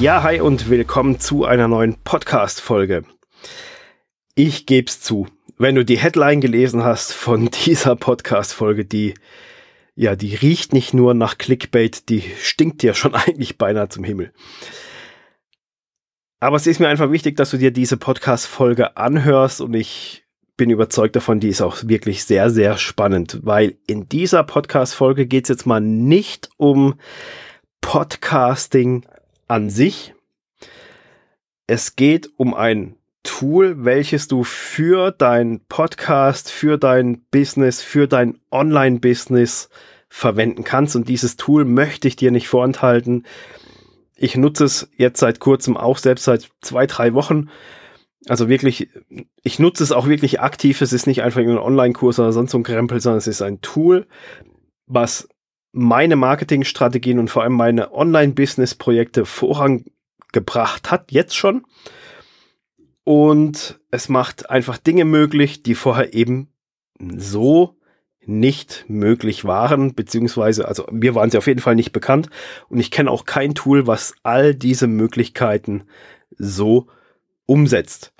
Ja, hi und willkommen zu einer neuen Podcast-Folge. Ich geb's zu, wenn du die Headline gelesen hast von dieser Podcast-Folge, die, ja, die riecht nicht nur nach Clickbait, die stinkt dir schon eigentlich beinahe zum Himmel. Aber es ist mir einfach wichtig, dass du dir diese Podcast-Folge anhörst und ich bin überzeugt davon, die ist auch wirklich sehr, sehr spannend, weil in dieser Podcast-Folge geht es jetzt mal nicht um Podcasting an sich. Es geht um ein Tool, welches du für dein Podcast, für dein Business, für dein Online-Business verwenden kannst. Und dieses Tool möchte ich dir nicht vorenthalten. Ich nutze es jetzt seit kurzem auch selbst seit zwei, drei Wochen. Also wirklich, ich nutze es auch wirklich aktiv. Es ist nicht einfach ein Online-Kurs oder sonst so ein Krempel, sondern es ist ein Tool, was meine Marketingstrategien und vor allem meine Online-Business-Projekte vorangebracht hat, jetzt schon. Und es macht einfach Dinge möglich, die vorher eben so nicht möglich waren, beziehungsweise, also mir waren sie auf jeden Fall nicht bekannt und ich kenne auch kein Tool, was all diese Möglichkeiten so umsetzt.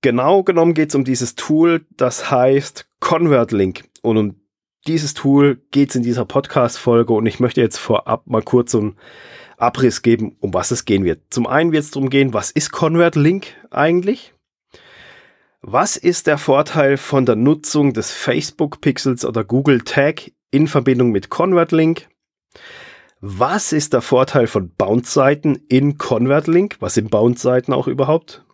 Genau genommen geht es um dieses Tool, das heißt ConvertLink. Und um dieses Tool geht es in dieser Podcast-Folge und ich möchte jetzt vorab mal kurz so einen Abriss geben, um was es gehen wird. Zum einen wird es darum gehen, was ist Convert Link eigentlich? Was ist der Vorteil von der Nutzung des Facebook Pixels oder Google Tag in Verbindung mit Convert Link? Was ist der Vorteil von Bounce-Seiten in Convert Link? Was sind Bounce-Seiten auch überhaupt?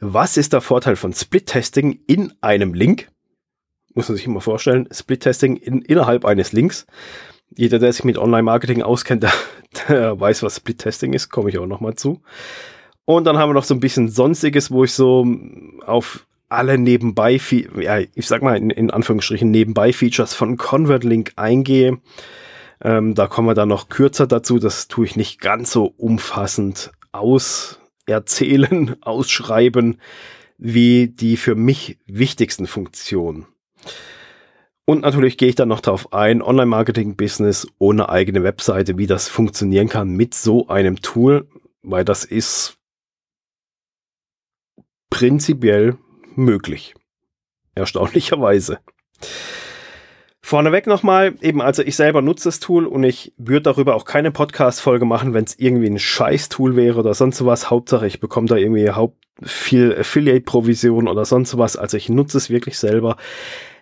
Was ist der Vorteil von Split-Testing in einem Link? Muss man sich immer vorstellen, Split-Testing in, innerhalb eines Links. Jeder, der sich mit Online-Marketing auskennt, der, der weiß, was Split-Testing ist, komme ich auch nochmal zu. Und dann haben wir noch so ein bisschen Sonstiges, wo ich so auf alle nebenbei, ja, ich sag mal in, in Anführungsstrichen nebenbei Features von ConvertLink eingehe. Ähm, da kommen wir dann noch kürzer dazu. Das tue ich nicht ganz so umfassend aus erzählen, ausschreiben, wie die für mich wichtigsten Funktionen. Und natürlich gehe ich dann noch darauf ein, Online-Marketing-Business ohne eigene Webseite, wie das funktionieren kann mit so einem Tool, weil das ist prinzipiell möglich. Erstaunlicherweise. Vorneweg nochmal, eben also ich selber nutze das Tool und ich würde darüber auch keine Podcast-Folge machen, wenn es irgendwie ein Scheiß-Tool wäre oder sonst was. Hauptsache, ich bekomme da irgendwie viel Affiliate-Provision oder sonst was. Also ich nutze es wirklich selber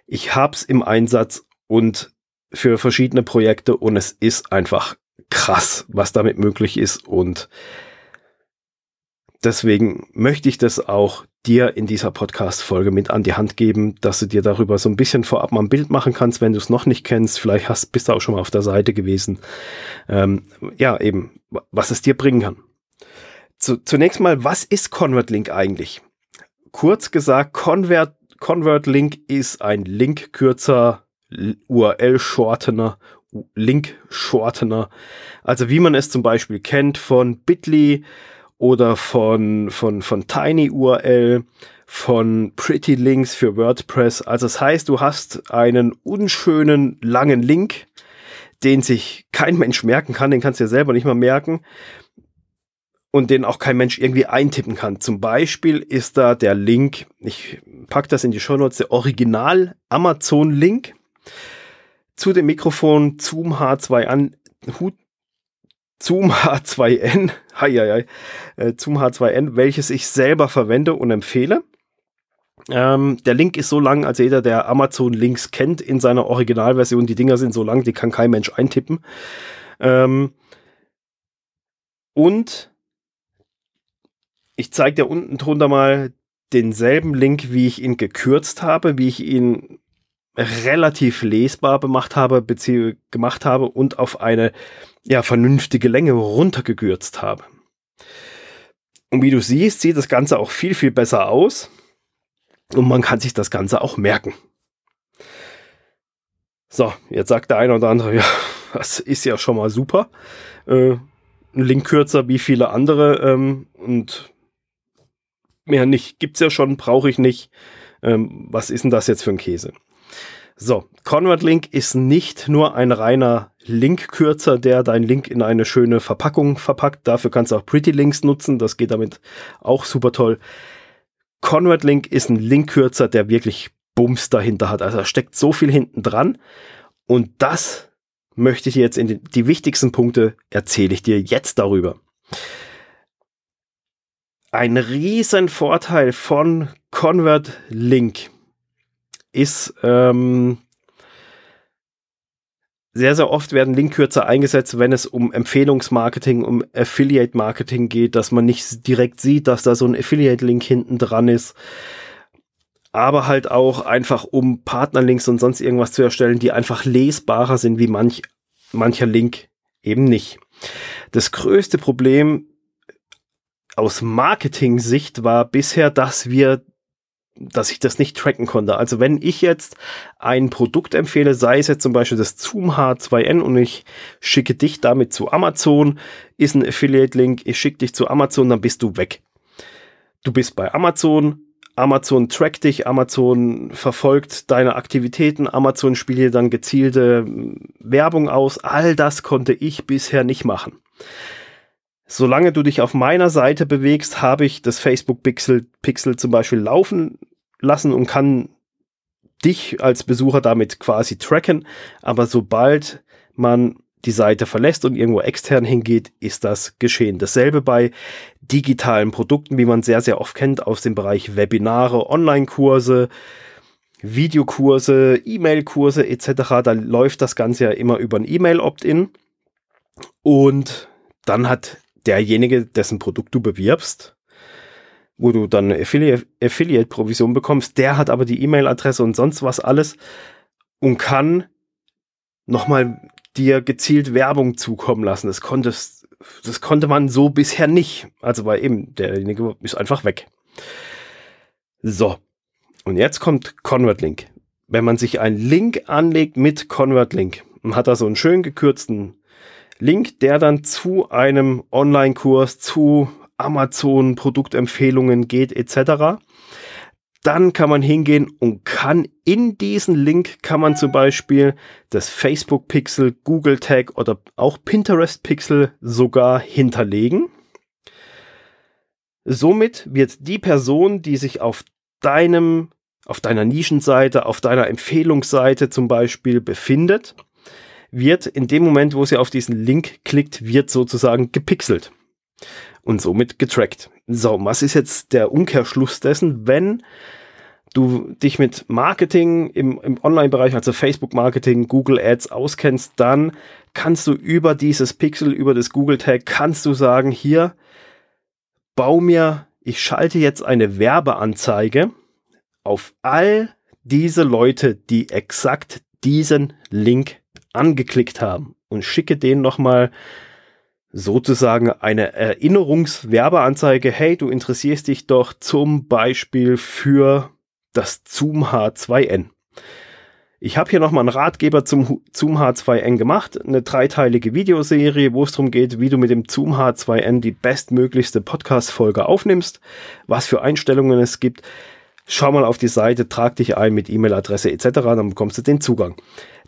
ich hab's im Einsatz und für verschiedene Projekte und es ist einfach krass, was damit möglich ist und deswegen möchte ich das auch dir in dieser Podcast-Folge mit an die Hand geben, dass du dir darüber so ein bisschen vorab mal ein Bild machen kannst, wenn du es noch nicht kennst. Vielleicht hast, bist du auch schon mal auf der Seite gewesen. Ähm, ja, eben, was es dir bringen kann. Zu, zunächst mal, was ist ConvertLink eigentlich? Kurz gesagt, Convert ConvertLink ist ein Linkkürzer, URL-Shortener, Link-Shortener. Also wie man es zum Beispiel kennt von Bitly oder von, von, von TinyURL, von Pretty Links für WordPress. Also das heißt, du hast einen unschönen langen Link, den sich kein Mensch merken kann, den kannst du ja selber nicht mal merken und den auch kein Mensch irgendwie eintippen kann. Zum Beispiel ist da der Link, ich packe das in die Show Notes, der Original Amazon Link zu dem Mikrofon Zoom H2 an, Hut, Zoom H2N, hei, hei, äh, Zoom H2N, welches ich selber verwende und empfehle. Ähm, der Link ist so lang, als jeder, der Amazon Links kennt in seiner Originalversion, die Dinger sind so lang, die kann kein Mensch eintippen. Ähm, und ich zeige dir unten drunter mal denselben Link, wie ich ihn gekürzt habe, wie ich ihn relativ lesbar gemacht habe, gemacht habe und auf eine ja, vernünftige Länge runtergekürzt habe. Und wie du siehst, sieht das Ganze auch viel, viel besser aus. Und man kann sich das Ganze auch merken. So, jetzt sagt der eine oder andere, ja, das ist ja schon mal super. Äh, ein Link kürzer wie viele andere. Ähm, und mehr nicht. Gibt's ja schon, brauche ich nicht. Ähm, was ist denn das jetzt für ein Käse? So, ConvertLink ist nicht nur ein reiner Linkkürzer, der dein Link in eine schöne Verpackung verpackt. Dafür kannst du auch Pretty Links nutzen. Das geht damit auch super toll. ConvertLink ist ein Linkkürzer, der wirklich Bums dahinter hat. Also da steckt so viel hinten dran. Und das möchte ich jetzt in die, die wichtigsten Punkte erzähle ich dir jetzt darüber. Ein riesen Vorteil von ConvertLink ist, ähm, sehr, sehr oft werden Linkkürzer eingesetzt, wenn es um Empfehlungsmarketing, um Affiliate-Marketing geht, dass man nicht direkt sieht, dass da so ein Affiliate-Link hinten dran ist. Aber halt auch einfach, um Partnerlinks und sonst irgendwas zu erstellen, die einfach lesbarer sind wie manch, mancher Link eben nicht. Das größte Problem aus Marketing-Sicht war bisher, dass wir dass ich das nicht tracken konnte. Also wenn ich jetzt ein Produkt empfehle, sei es jetzt zum Beispiel das Zoom H2N und ich schicke dich damit zu Amazon, ist ein Affiliate-Link, ich schicke dich zu Amazon, dann bist du weg. Du bist bei Amazon, Amazon trackt dich, Amazon verfolgt deine Aktivitäten, Amazon spielt dir dann gezielte Werbung aus. All das konnte ich bisher nicht machen. Solange du dich auf meiner Seite bewegst, habe ich das Facebook Pixel, Pixel zum Beispiel laufen lassen und kann dich als Besucher damit quasi tracken. Aber sobald man die Seite verlässt und irgendwo extern hingeht, ist das geschehen. Dasselbe bei digitalen Produkten, wie man sehr, sehr oft kennt aus dem Bereich Webinare, Online-Kurse, Videokurse, E-Mail-Kurse etc. Da läuft das Ganze ja immer über ein E-Mail-Opt-in. Und dann hat derjenige, dessen Produkt du bewirbst, wo du dann Affiliate-Provision bekommst, der hat aber die E-Mail-Adresse und sonst was alles und kann nochmal dir gezielt Werbung zukommen lassen. Das konntest, das konnte man so bisher nicht. Also weil eben derjenige ist einfach weg. So. Und jetzt kommt ConvertLink. Wenn man sich einen Link anlegt mit ConvertLink und hat da so einen schön gekürzten Link, der dann zu einem Online-Kurs, zu Amazon Produktempfehlungen geht etc. Dann kann man hingehen und kann in diesen Link kann man zum Beispiel das Facebook Pixel, Google Tag oder auch Pinterest Pixel sogar hinterlegen. Somit wird die Person, die sich auf deinem, auf deiner Nischenseite, auf deiner Empfehlungsseite zum Beispiel befindet, wird in dem Moment, wo sie auf diesen Link klickt, wird sozusagen gepixelt und somit getrackt. So, was ist jetzt der Umkehrschluss dessen, wenn du dich mit Marketing im, im Online-Bereich, also Facebook-Marketing, Google Ads auskennst, dann kannst du über dieses Pixel, über das Google Tag, kannst du sagen, hier, bau mir, ich schalte jetzt eine Werbeanzeige auf all diese Leute, die exakt diesen Link angeklickt haben und schicke denen nochmal sozusagen eine Erinnerungswerbeanzeige. Hey, du interessierst dich doch zum Beispiel für das Zoom H2N. Ich habe hier nochmal einen Ratgeber zum Zoom H2N gemacht, eine dreiteilige Videoserie, wo es darum geht, wie du mit dem Zoom H2N die bestmöglichste Podcast-Folge aufnimmst, was für Einstellungen es gibt. Schau mal auf die Seite, trag dich ein mit E-Mail-Adresse etc., dann bekommst du den Zugang.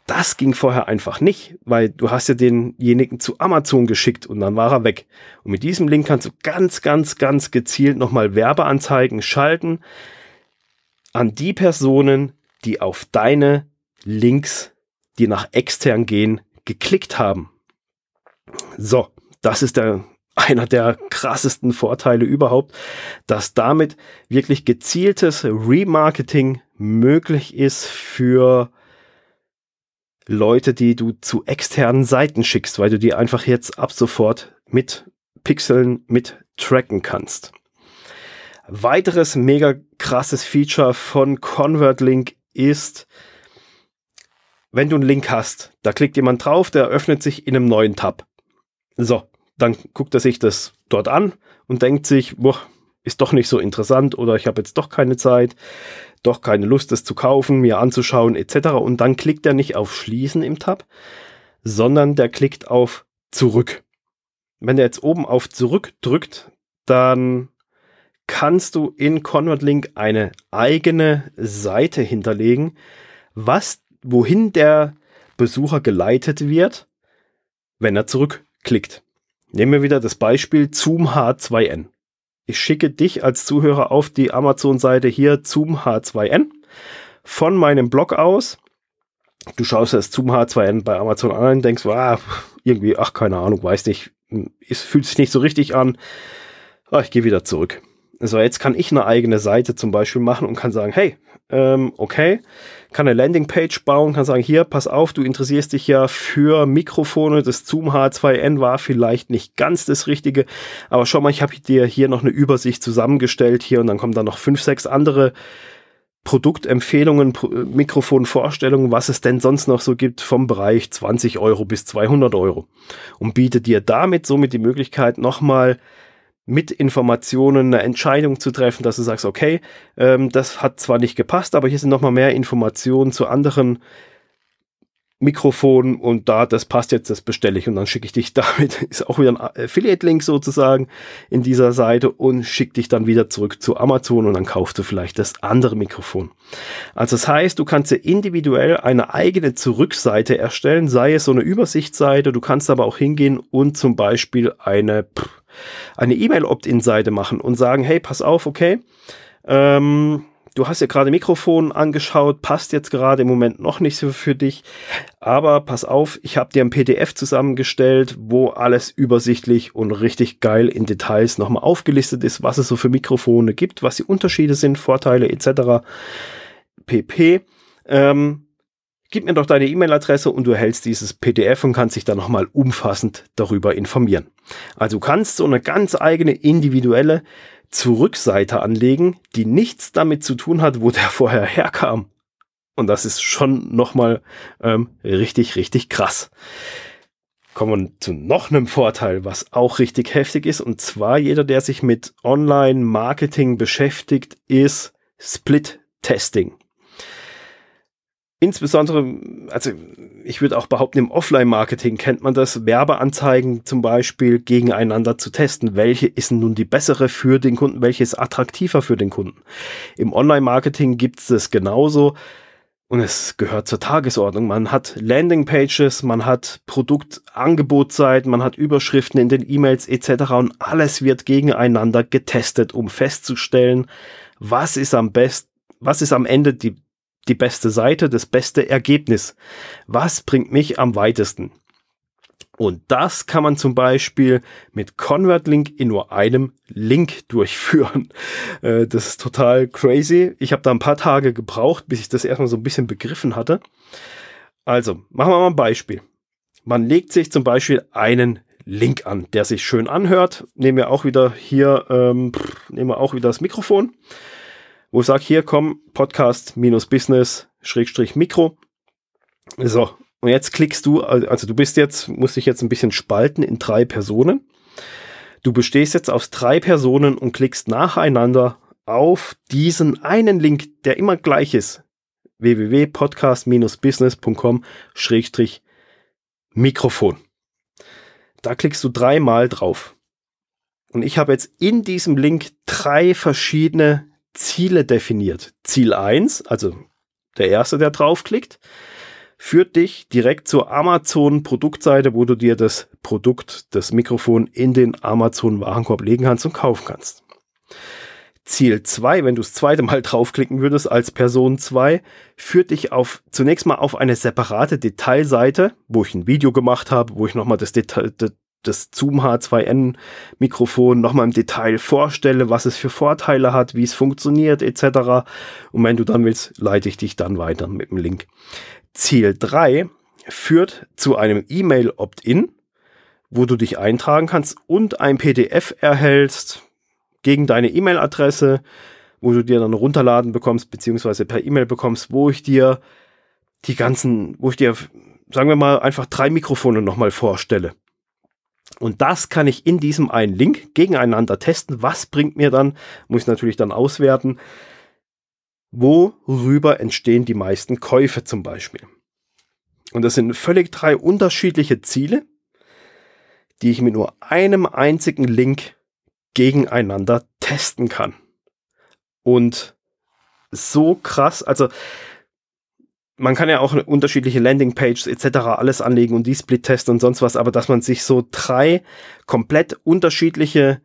Das ging vorher einfach nicht, weil du hast ja denjenigen zu Amazon geschickt und dann war er weg. Und mit diesem Link kannst du ganz, ganz, ganz gezielt nochmal Werbeanzeigen schalten an die Personen, die auf deine Links, die nach extern gehen, geklickt haben. So, das ist der einer der krassesten Vorteile überhaupt, dass damit wirklich gezieltes Remarketing möglich ist für Leute, die du zu externen Seiten schickst, weil du die einfach jetzt ab sofort mit Pixeln mit tracken kannst. Weiteres mega krasses Feature von ConvertLink ist, wenn du einen Link hast, da klickt jemand drauf, der öffnet sich in einem neuen Tab. So, dann guckt er sich das dort an und denkt sich, boah, ist doch nicht so interessant oder ich habe jetzt doch keine Zeit doch keine Lust, es zu kaufen, mir anzuschauen etc. Und dann klickt er nicht auf Schließen im Tab, sondern der klickt auf Zurück. Wenn er jetzt oben auf Zurück drückt, dann kannst du in ConvertLink eine eigene Seite hinterlegen, was wohin der Besucher geleitet wird, wenn er zurückklickt. Nehmen wir wieder das Beispiel Zoom H2N. Ich schicke dich als Zuhörer auf die Amazon-Seite hier Zoom H2N von meinem Blog aus. Du schaust das Zoom H2N bei Amazon an und denkst, ah, irgendwie, ach, keine Ahnung, weiß nicht, es fühlt sich nicht so richtig an. Ach, ich gehe wieder zurück. So, jetzt kann ich eine eigene Seite zum Beispiel machen und kann sagen, hey, ähm, okay, kann eine Landingpage bauen, kann sagen, hier, pass auf, du interessierst dich ja für Mikrofone, das Zoom H2N war vielleicht nicht ganz das Richtige, aber schau mal, ich habe dir hier noch eine Übersicht zusammengestellt hier und dann kommen da noch fünf, sechs andere Produktempfehlungen, Mikrofonvorstellungen, was es denn sonst noch so gibt vom Bereich 20 Euro bis 200 Euro und bietet dir damit somit die Möglichkeit nochmal mit Informationen eine Entscheidung zu treffen, dass du sagst, okay, ähm, das hat zwar nicht gepasst, aber hier sind nochmal mehr Informationen zu anderen Mikrofon und da, das passt jetzt, das bestelle ich und dann schicke ich dich damit, ist auch wieder ein Affiliate-Link sozusagen in dieser Seite und schicke dich dann wieder zurück zu Amazon und dann kaufst du vielleicht das andere Mikrofon. Also das heißt, du kannst dir individuell eine eigene Zurückseite erstellen, sei es so eine Übersichtsseite, du kannst aber auch hingehen und zum Beispiel eine, eine E-Mail-Opt-in-Seite machen und sagen, hey, pass auf, okay, ähm, du hast ja gerade Mikrofon angeschaut, passt jetzt gerade im Moment noch nicht so für dich, aber pass auf, ich habe dir ein PDF zusammengestellt, wo alles übersichtlich und richtig geil in Details nochmal aufgelistet ist, was es so für Mikrofone gibt, was die Unterschiede sind, Vorteile etc. pp. Ähm, gib mir doch deine E-Mail-Adresse und du erhältst dieses PDF und kannst dich dann nochmal umfassend darüber informieren. Also kannst so eine ganz eigene individuelle Zurückseite anlegen, die nichts damit zu tun hat, wo der vorher herkam. Und das ist schon nochmal ähm, richtig, richtig krass. Kommen wir zu noch einem Vorteil, was auch richtig heftig ist. Und zwar jeder, der sich mit Online-Marketing beschäftigt, ist Split-Testing. Insbesondere, also ich würde auch behaupten, im Offline-Marketing kennt man das, Werbeanzeigen zum Beispiel gegeneinander zu testen. Welche ist nun die bessere für den Kunden? Welche ist attraktiver für den Kunden? Im Online-Marketing gibt es das genauso und es gehört zur Tagesordnung. Man hat Landing-Pages, man hat Produktangebotsseiten, man hat Überschriften in den E-Mails etc. und alles wird gegeneinander getestet, um festzustellen, was ist am besten, was ist am Ende die die beste Seite, das beste Ergebnis. Was bringt mich am weitesten? Und das kann man zum Beispiel mit ConvertLink in nur einem Link durchführen. Äh, das ist total crazy. Ich habe da ein paar Tage gebraucht, bis ich das erstmal so ein bisschen begriffen hatte. Also, machen wir mal ein Beispiel. Man legt sich zum Beispiel einen Link an, der sich schön anhört. Nehmen wir auch wieder hier, ähm, nehmen wir auch wieder das Mikrofon wo ich sage, hier komm, Podcast-Business-Mikro. So, und jetzt klickst du, also du bist jetzt, musst dich jetzt ein bisschen spalten in drei Personen. Du bestehst jetzt aus drei Personen und klickst nacheinander auf diesen einen Link, der immer gleich ist. www.podcast-business.com-mikrofon. Da klickst du dreimal drauf. Und ich habe jetzt in diesem Link drei verschiedene Ziele definiert. Ziel 1, also der erste, der draufklickt, führt dich direkt zur Amazon Produktseite, wo du dir das Produkt, das Mikrofon in den Amazon Warenkorb legen kannst und kaufen kannst. Ziel 2, wenn du das zweite Mal draufklicken würdest als Person 2, führt dich auf zunächst mal auf eine separate Detailseite, wo ich ein Video gemacht habe, wo ich nochmal das Detail, das Zoom H2N Mikrofon nochmal im Detail vorstelle, was es für Vorteile hat, wie es funktioniert etc. Und wenn du dann willst, leite ich dich dann weiter mit dem Link. Ziel 3 führt zu einem E-Mail Opt-in, wo du dich eintragen kannst und ein PDF erhältst gegen deine E-Mail-Adresse, wo du dir dann runterladen bekommst, beziehungsweise per E-Mail bekommst, wo ich dir die ganzen, wo ich dir, sagen wir mal, einfach drei Mikrofone nochmal vorstelle. Und das kann ich in diesem einen Link gegeneinander testen. Was bringt mir dann? Muss ich natürlich dann auswerten. Worüber entstehen die meisten Käufe zum Beispiel? Und das sind völlig drei unterschiedliche Ziele, die ich mit nur einem einzigen Link gegeneinander testen kann. Und so krass, also man kann ja auch unterschiedliche Landingpages etc. alles anlegen und die Split-Tests und sonst was, aber dass man sich so drei komplett unterschiedliche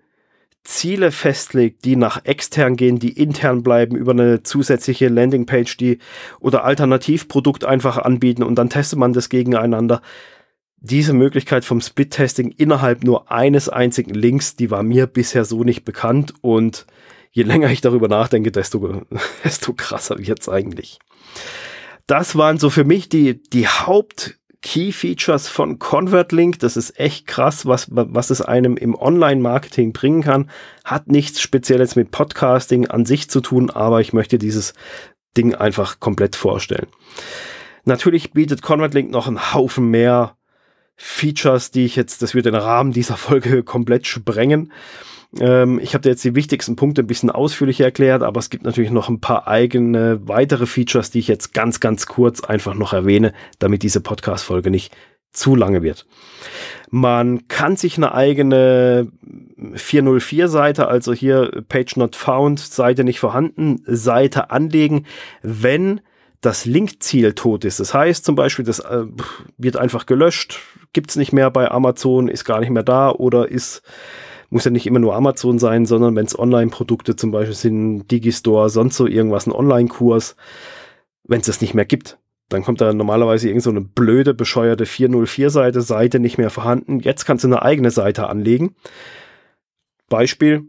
Ziele festlegt, die nach extern gehen, die intern bleiben, über eine zusätzliche Landingpage, die oder Alternativprodukt einfach anbieten und dann testet man das gegeneinander. Diese Möglichkeit vom Split-Testing innerhalb nur eines einzigen Links, die war mir bisher so nicht bekannt und je länger ich darüber nachdenke, desto, desto krasser wird's eigentlich. Das waren so für mich die, die Haupt Key Features von ConvertLink. Das ist echt krass, was, was es einem im Online-Marketing bringen kann. Hat nichts Spezielles mit Podcasting an sich zu tun, aber ich möchte dieses Ding einfach komplett vorstellen. Natürlich bietet ConvertLink noch einen Haufen mehr Features, die ich jetzt, das wird den Rahmen dieser Folge komplett sprengen. Ähm, ich habe dir jetzt die wichtigsten Punkte ein bisschen ausführlicher erklärt, aber es gibt natürlich noch ein paar eigene weitere Features, die ich jetzt ganz, ganz kurz einfach noch erwähne, damit diese Podcast-Folge nicht zu lange wird. Man kann sich eine eigene 404-Seite, also hier Page Not Found, Seite nicht vorhanden, Seite anlegen, wenn das Linkziel tot ist. Das heißt zum Beispiel, das äh, wird einfach gelöscht, gibt's nicht mehr bei Amazon, ist gar nicht mehr da oder ist muss ja nicht immer nur Amazon sein, sondern wenn es Online-Produkte zum Beispiel sind, Digistore, sonst so irgendwas, ein Online-Kurs, wenn es das nicht mehr gibt, dann kommt da normalerweise irgend so blöde, bescheuerte 404-Seite, Seite nicht mehr vorhanden. Jetzt kannst du eine eigene Seite anlegen. Beispiel,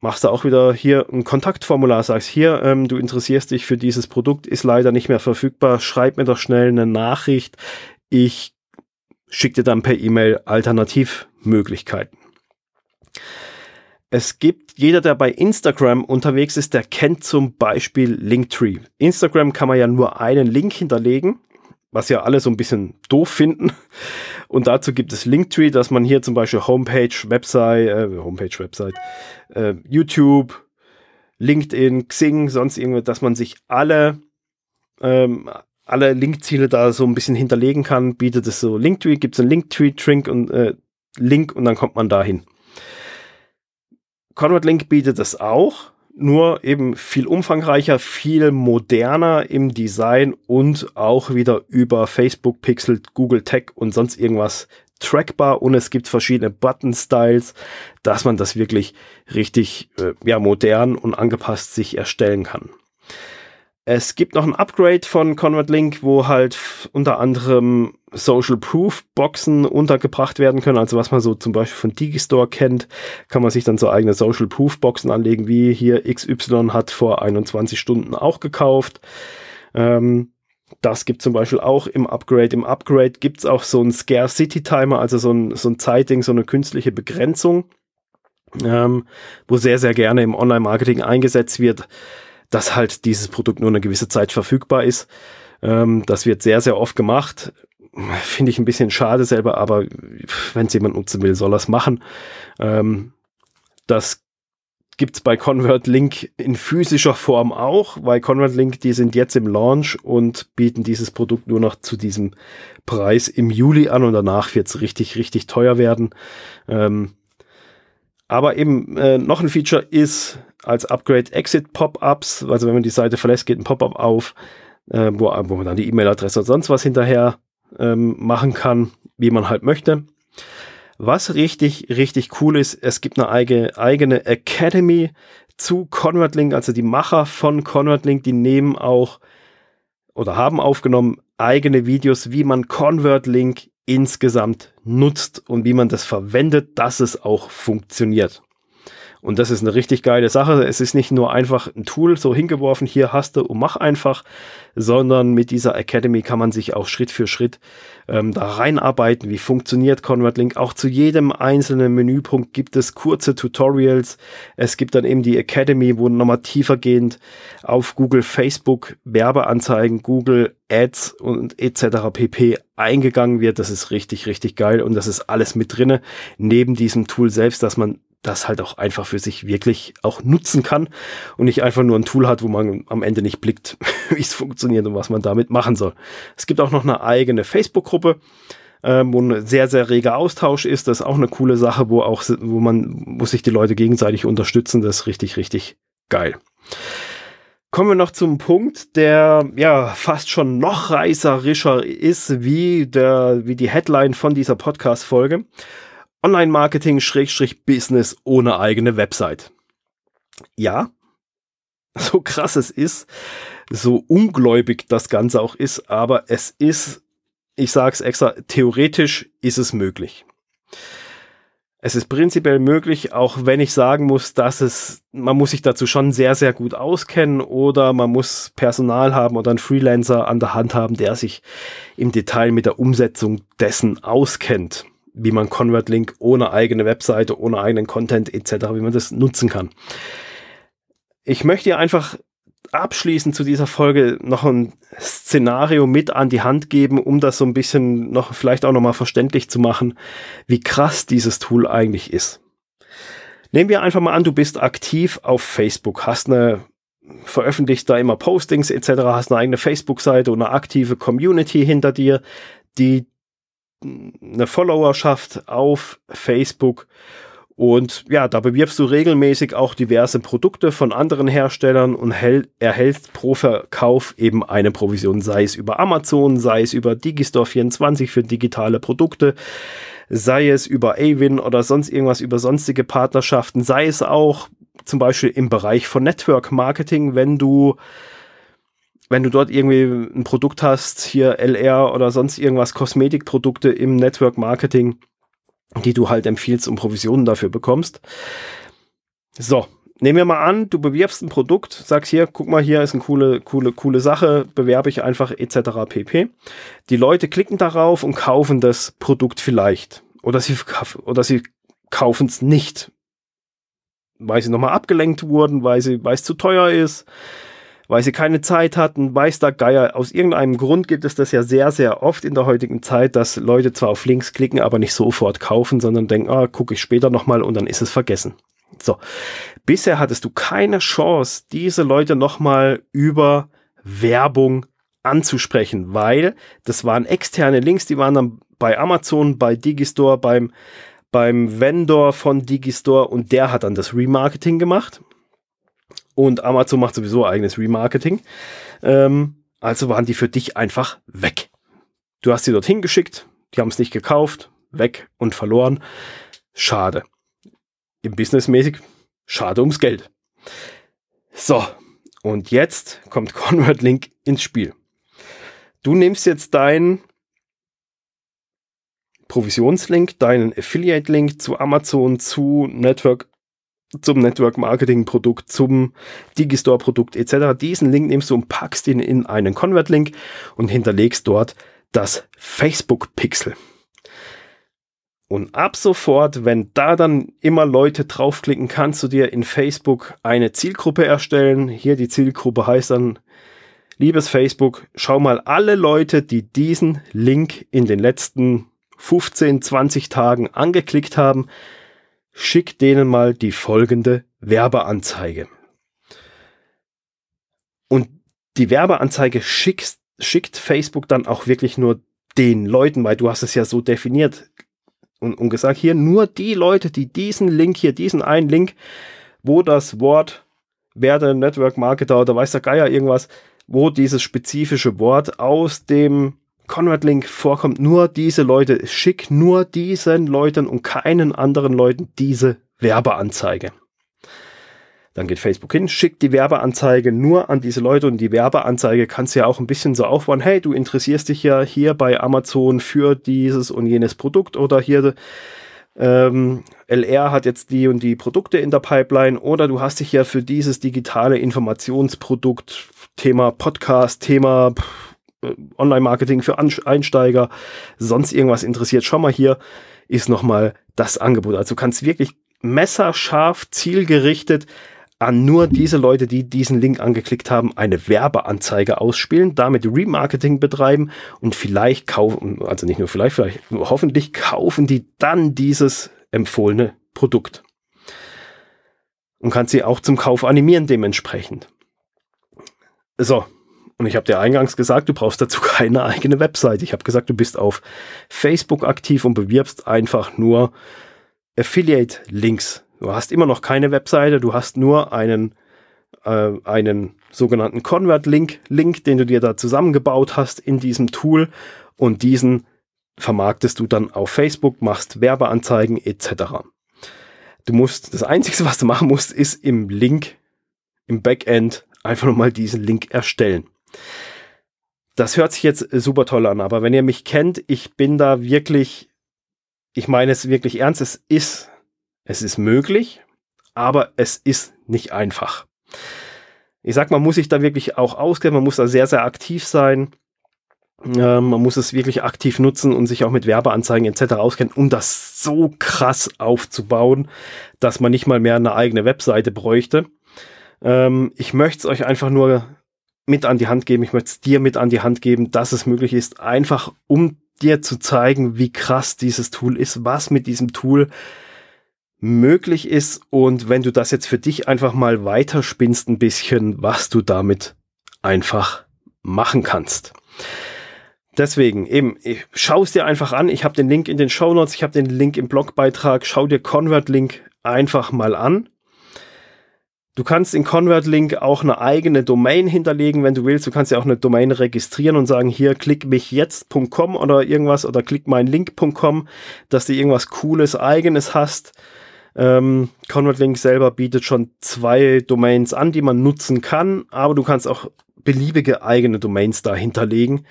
machst du auch wieder hier ein Kontaktformular, sagst hier, ähm, du interessierst dich für dieses Produkt, ist leider nicht mehr verfügbar, schreib mir doch schnell eine Nachricht. Ich schicke dir dann per E-Mail Alternativmöglichkeiten. Es gibt, jeder, der bei Instagram unterwegs ist, der kennt zum Beispiel Linktree. Instagram kann man ja nur einen Link hinterlegen, was ja alle so ein bisschen doof finden. Und dazu gibt es Linktree, dass man hier zum Beispiel Homepage, Website, äh, Homepage, Website, äh, YouTube, LinkedIn, Xing, sonst irgendwas, dass man sich alle, ähm, alle Linkziele da so ein bisschen hinterlegen kann, bietet es so Linktree, gibt es einen Linktree-Trink und äh, Link und dann kommt man dahin. Conrad Link bietet es auch, nur eben viel umfangreicher, viel moderner im Design und auch wieder über Facebook Pixel, Google Tech und sonst irgendwas trackbar und es gibt verschiedene Button-Styles, dass man das wirklich richtig äh, ja, modern und angepasst sich erstellen kann. Es gibt noch ein Upgrade von Conrad Link, wo halt unter anderem Social Proof Boxen untergebracht werden können. Also was man so zum Beispiel von Digistore kennt, kann man sich dann so eigene Social Proof Boxen anlegen, wie hier XY hat vor 21 Stunden auch gekauft. Ähm, das gibt zum Beispiel auch im Upgrade. Im Upgrade gibt's auch so ein Scarcity Timer, also so ein, so ein Zeitding, so eine künstliche Begrenzung, ähm, wo sehr, sehr gerne im Online-Marketing eingesetzt wird dass halt dieses Produkt nur eine gewisse Zeit verfügbar ist. Ähm, das wird sehr, sehr oft gemacht. Finde ich ein bisschen schade selber, aber wenn es jemand nutzen will, soll er es machen. Ähm, das gibt's bei ConvertLink in physischer Form auch, weil ConvertLink, die sind jetzt im Launch und bieten dieses Produkt nur noch zu diesem Preis im Juli an und danach wird's richtig, richtig teuer werden. Ähm, aber eben äh, noch ein Feature ist als Upgrade Exit Pop-ups, also wenn man die Seite verlässt, geht ein Pop-up auf, äh, wo, wo man dann die E-Mail-Adresse und sonst was hinterher ähm, machen kann, wie man halt möchte. Was richtig, richtig cool ist, es gibt eine eigene, eigene Academy zu ConvertLink, also die Macher von ConvertLink, die nehmen auch oder haben aufgenommen eigene Videos, wie man ConvertLink insgesamt nutzt und wie man das verwendet, dass es auch funktioniert. Und das ist eine richtig geile Sache. Es ist nicht nur einfach ein Tool so hingeworfen, hier hast du und mach einfach, sondern mit dieser Academy kann man sich auch Schritt für Schritt ähm, da reinarbeiten. Wie funktioniert ConvertLink? Auch zu jedem einzelnen Menüpunkt gibt es kurze Tutorials. Es gibt dann eben die Academy, wo nochmal tiefergehend auf Google, Facebook, Werbeanzeigen, Google Ads und etc. pp eingegangen wird. Das ist richtig, richtig geil und das ist alles mit drinne. Neben diesem Tool selbst, dass man das halt auch einfach für sich wirklich auch nutzen kann und nicht einfach nur ein Tool hat, wo man am Ende nicht blickt, wie es funktioniert und was man damit machen soll. Es gibt auch noch eine eigene Facebook-Gruppe, ähm, wo ein sehr, sehr reger Austausch ist. Das ist auch eine coole Sache, wo auch, wo man, wo sich die Leute gegenseitig unterstützen. Das ist richtig, richtig geil. Kommen wir noch zum Punkt, der ja fast schon noch reißerischer ist, wie der, wie die Headline von dieser Podcast-Folge. Online-Marketing-Business ohne eigene Website. Ja, so krass es ist, so ungläubig das Ganze auch ist, aber es ist, ich sag's extra, theoretisch ist es möglich. Es ist prinzipiell möglich, auch wenn ich sagen muss, dass es, man muss sich dazu schon sehr, sehr gut auskennen oder man muss Personal haben oder einen Freelancer an der Hand haben, der sich im Detail mit der Umsetzung dessen auskennt, wie man ConvertLink ohne eigene Webseite, ohne eigenen Content etc., wie man das nutzen kann. Ich möchte dir einfach abschließend zu dieser Folge noch ein Szenario mit an die Hand geben, um das so ein bisschen noch vielleicht auch nochmal verständlich zu machen, wie krass dieses Tool eigentlich ist. Nehmen wir einfach mal an, du bist aktiv auf Facebook, hast eine veröffentlicht da immer Postings etc., hast eine eigene Facebook-Seite und eine aktive Community hinter dir, die eine Followerschaft auf Facebook. Und ja, da bewirbst du regelmäßig auch diverse Produkte von anderen Herstellern und erhältst pro Verkauf eben eine Provision, sei es über Amazon, sei es über Digistore24 für digitale Produkte, sei es über Awin oder sonst irgendwas über sonstige Partnerschaften, sei es auch zum Beispiel im Bereich von Network Marketing, wenn du wenn du dort irgendwie ein Produkt hast, hier LR oder sonst irgendwas, Kosmetikprodukte im Network Marketing, die du halt empfiehlst und Provisionen dafür bekommst. So, nehmen wir mal an, du bewirbst ein Produkt, sagst hier, guck mal, hier ist eine coole, coole, coole Sache, bewerbe ich einfach etc. pp. Die Leute klicken darauf und kaufen das Produkt vielleicht. Oder sie, oder sie kaufen es nicht. Weil sie nochmal abgelenkt wurden, weil, sie, weil es zu teuer ist, weil sie keine Zeit hatten, weiß der Geier. Aus irgendeinem Grund gibt es das ja sehr, sehr oft in der heutigen Zeit, dass Leute zwar auf Links klicken, aber nicht sofort kaufen, sondern denken, ah, gucke ich später nochmal und dann ist es vergessen. So. Bisher hattest du keine Chance, diese Leute nochmal über Werbung anzusprechen, weil das waren externe Links, die waren dann bei Amazon, bei Digistore, beim, beim Vendor von Digistore und der hat dann das Remarketing gemacht. Und Amazon macht sowieso eigenes Remarketing. Ähm, also waren die für dich einfach weg. Du hast sie dorthin geschickt, die haben es nicht gekauft, weg und verloren. Schade. Im Businessmäßig schade ums Geld. So, und jetzt kommt ConvertLink ins Spiel. Du nimmst jetzt deinen Provisionslink, deinen Affiliate-Link zu Amazon, zu Network zum Network Marketing Produkt, zum Digistore Produkt etc. Diesen Link nimmst du und packst ihn in einen Convert Link und hinterlegst dort das Facebook Pixel. Und ab sofort, wenn da dann immer Leute draufklicken, kannst du dir in Facebook eine Zielgruppe erstellen. Hier die Zielgruppe heißt dann, liebes Facebook, schau mal alle Leute, die diesen Link in den letzten 15, 20 Tagen angeklickt haben, schick denen mal die folgende Werbeanzeige. Und die Werbeanzeige schickst, schickt Facebook dann auch wirklich nur den Leuten, weil du hast es ja so definiert und, und gesagt, hier nur die Leute, die diesen Link hier, diesen einen Link, wo das Wort werde Network Marketer oder weiß der Geier irgendwas, wo dieses spezifische Wort aus dem Conrad-Link vorkommt, nur diese Leute, schick nur diesen Leuten und keinen anderen Leuten diese Werbeanzeige. Dann geht Facebook hin, schickt die Werbeanzeige nur an diese Leute und die Werbeanzeige kannst du ja auch ein bisschen so aufbauen. Hey, du interessierst dich ja hier bei Amazon für dieses und jenes Produkt oder hier ähm, LR hat jetzt die und die Produkte in der Pipeline oder du hast dich ja für dieses digitale Informationsprodukt, Thema Podcast, Thema Online-Marketing für Einsteiger, sonst irgendwas interessiert, schau mal hier ist nochmal das Angebot. Also du kannst wirklich messerscharf, zielgerichtet an nur diese Leute, die diesen Link angeklickt haben, eine Werbeanzeige ausspielen, damit Remarketing betreiben und vielleicht kaufen, also nicht nur vielleicht, vielleicht hoffentlich kaufen die dann dieses empfohlene Produkt. Und kannst sie auch zum Kauf animieren dementsprechend. So, und ich habe dir eingangs gesagt, du brauchst dazu keine eigene Website. Ich habe gesagt, du bist auf Facebook aktiv und bewirbst einfach nur Affiliate-Links. Du hast immer noch keine Webseite, du hast nur einen äh, einen sogenannten Convert-Link, Link, den du dir da zusammengebaut hast in diesem Tool und diesen vermarktest du dann auf Facebook, machst Werbeanzeigen etc. Du musst, das Einzige, was du machen musst, ist im Link, im Backend einfach nochmal diesen Link erstellen. Das hört sich jetzt super toll an, aber wenn ihr mich kennt, ich bin da wirklich, ich meine es wirklich ernst, es ist, es ist möglich, aber es ist nicht einfach. Ich sag, man muss sich da wirklich auch auskennen, man muss da sehr, sehr aktiv sein. Äh, man muss es wirklich aktiv nutzen und sich auch mit Werbeanzeigen etc. auskennen, um das so krass aufzubauen, dass man nicht mal mehr eine eigene Webseite bräuchte. Ähm, ich möchte es euch einfach nur mit an die Hand geben, ich möchte es dir mit an die Hand geben, dass es möglich ist, einfach um dir zu zeigen, wie krass dieses Tool ist, was mit diesem Tool möglich ist und wenn du das jetzt für dich einfach mal weiterspinnst ein bisschen, was du damit einfach machen kannst. Deswegen eben, schau es dir einfach an. Ich habe den Link in den Show Notes, ich habe den Link im Blogbeitrag. Schau dir Convert Link einfach mal an. Du kannst in ConvertLink auch eine eigene Domain hinterlegen, wenn du willst. Du kannst ja auch eine Domain registrieren und sagen, hier klick mich jetzt.com oder irgendwas oder klick mein Link.com, dass du irgendwas Cooles, Eigenes hast. Ähm, ConvertLink selber bietet schon zwei Domains an, die man nutzen kann, aber du kannst auch beliebige eigene Domains da hinterlegen,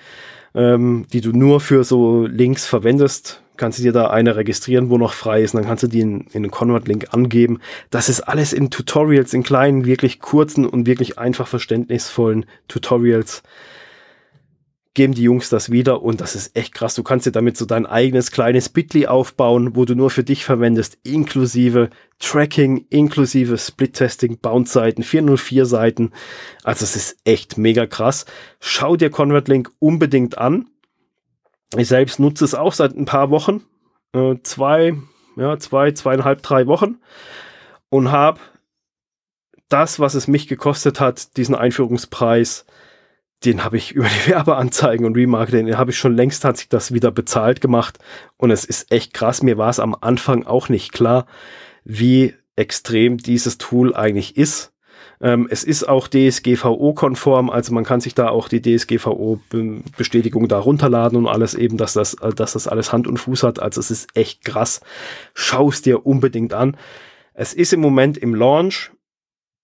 ähm, die du nur für so Links verwendest kannst du dir da eine registrieren, wo noch frei ist, und dann kannst du die in, in den Convert-Link angeben. Das ist alles in Tutorials, in kleinen, wirklich kurzen und wirklich einfach verständnisvollen Tutorials. Geben die Jungs das wieder und das ist echt krass. Du kannst dir damit so dein eigenes kleines Bitly aufbauen, wo du nur für dich verwendest, inklusive Tracking, inklusive Split-Testing, Bounce-Seiten, 404-Seiten. Also es ist echt mega krass. Schau dir Convert-Link unbedingt an ich selbst nutze es auch seit ein paar Wochen, äh, zwei, ja, zwei, zweieinhalb, drei Wochen und habe das, was es mich gekostet hat, diesen Einführungspreis, den habe ich über die Werbeanzeigen und Remarketing, den habe ich schon längst, hat sich das wieder bezahlt gemacht und es ist echt krass. Mir war es am Anfang auch nicht klar, wie extrem dieses Tool eigentlich ist. Ähm, es ist auch DSGVO-konform, also man kann sich da auch die DSGVO-Bestätigung da runterladen und alles eben, dass das, äh, dass das alles Hand und Fuß hat. Also es ist echt krass. Schau es dir unbedingt an. Es ist im Moment im Launch.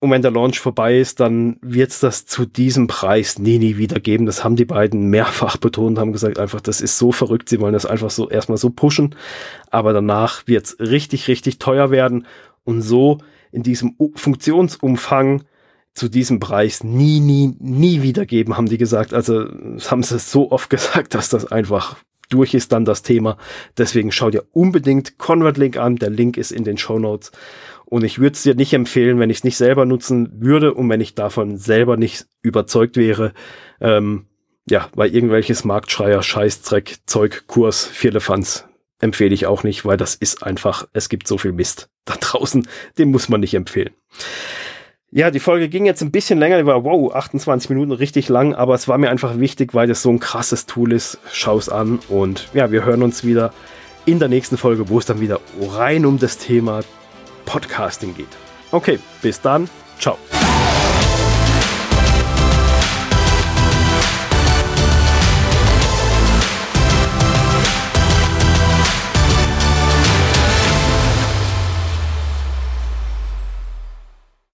Und wenn der Launch vorbei ist, dann wird es das zu diesem Preis nie, nie wieder geben. Das haben die beiden mehrfach betont, haben gesagt, einfach, das ist so verrückt, sie wollen das einfach so erstmal so pushen. Aber danach wird es richtig, richtig teuer werden. Und so in diesem Funktionsumfang zu diesem Preis nie, nie, nie wiedergeben, haben die gesagt. Also haben sie so oft gesagt, dass das einfach durch ist dann das Thema. Deswegen schau dir unbedingt ConvertLink an. Der Link ist in den Show Notes. Und ich würde es dir nicht empfehlen, wenn ich es nicht selber nutzen würde und wenn ich davon selber nicht überzeugt wäre. Ähm, ja, weil irgendwelches Marktschreier, Scheißdreck, Zeug, Kurs, Vierlefanz empfehle ich auch nicht, weil das ist einfach, es gibt so viel Mist da draußen, den muss man nicht empfehlen. Ja, die Folge ging jetzt ein bisschen länger, die war wow, 28 Minuten richtig lang, aber es war mir einfach wichtig, weil das so ein krasses Tool ist. Schau es an und ja, wir hören uns wieder in der nächsten Folge, wo es dann wieder rein um das Thema Podcasting geht. Okay, bis dann, ciao.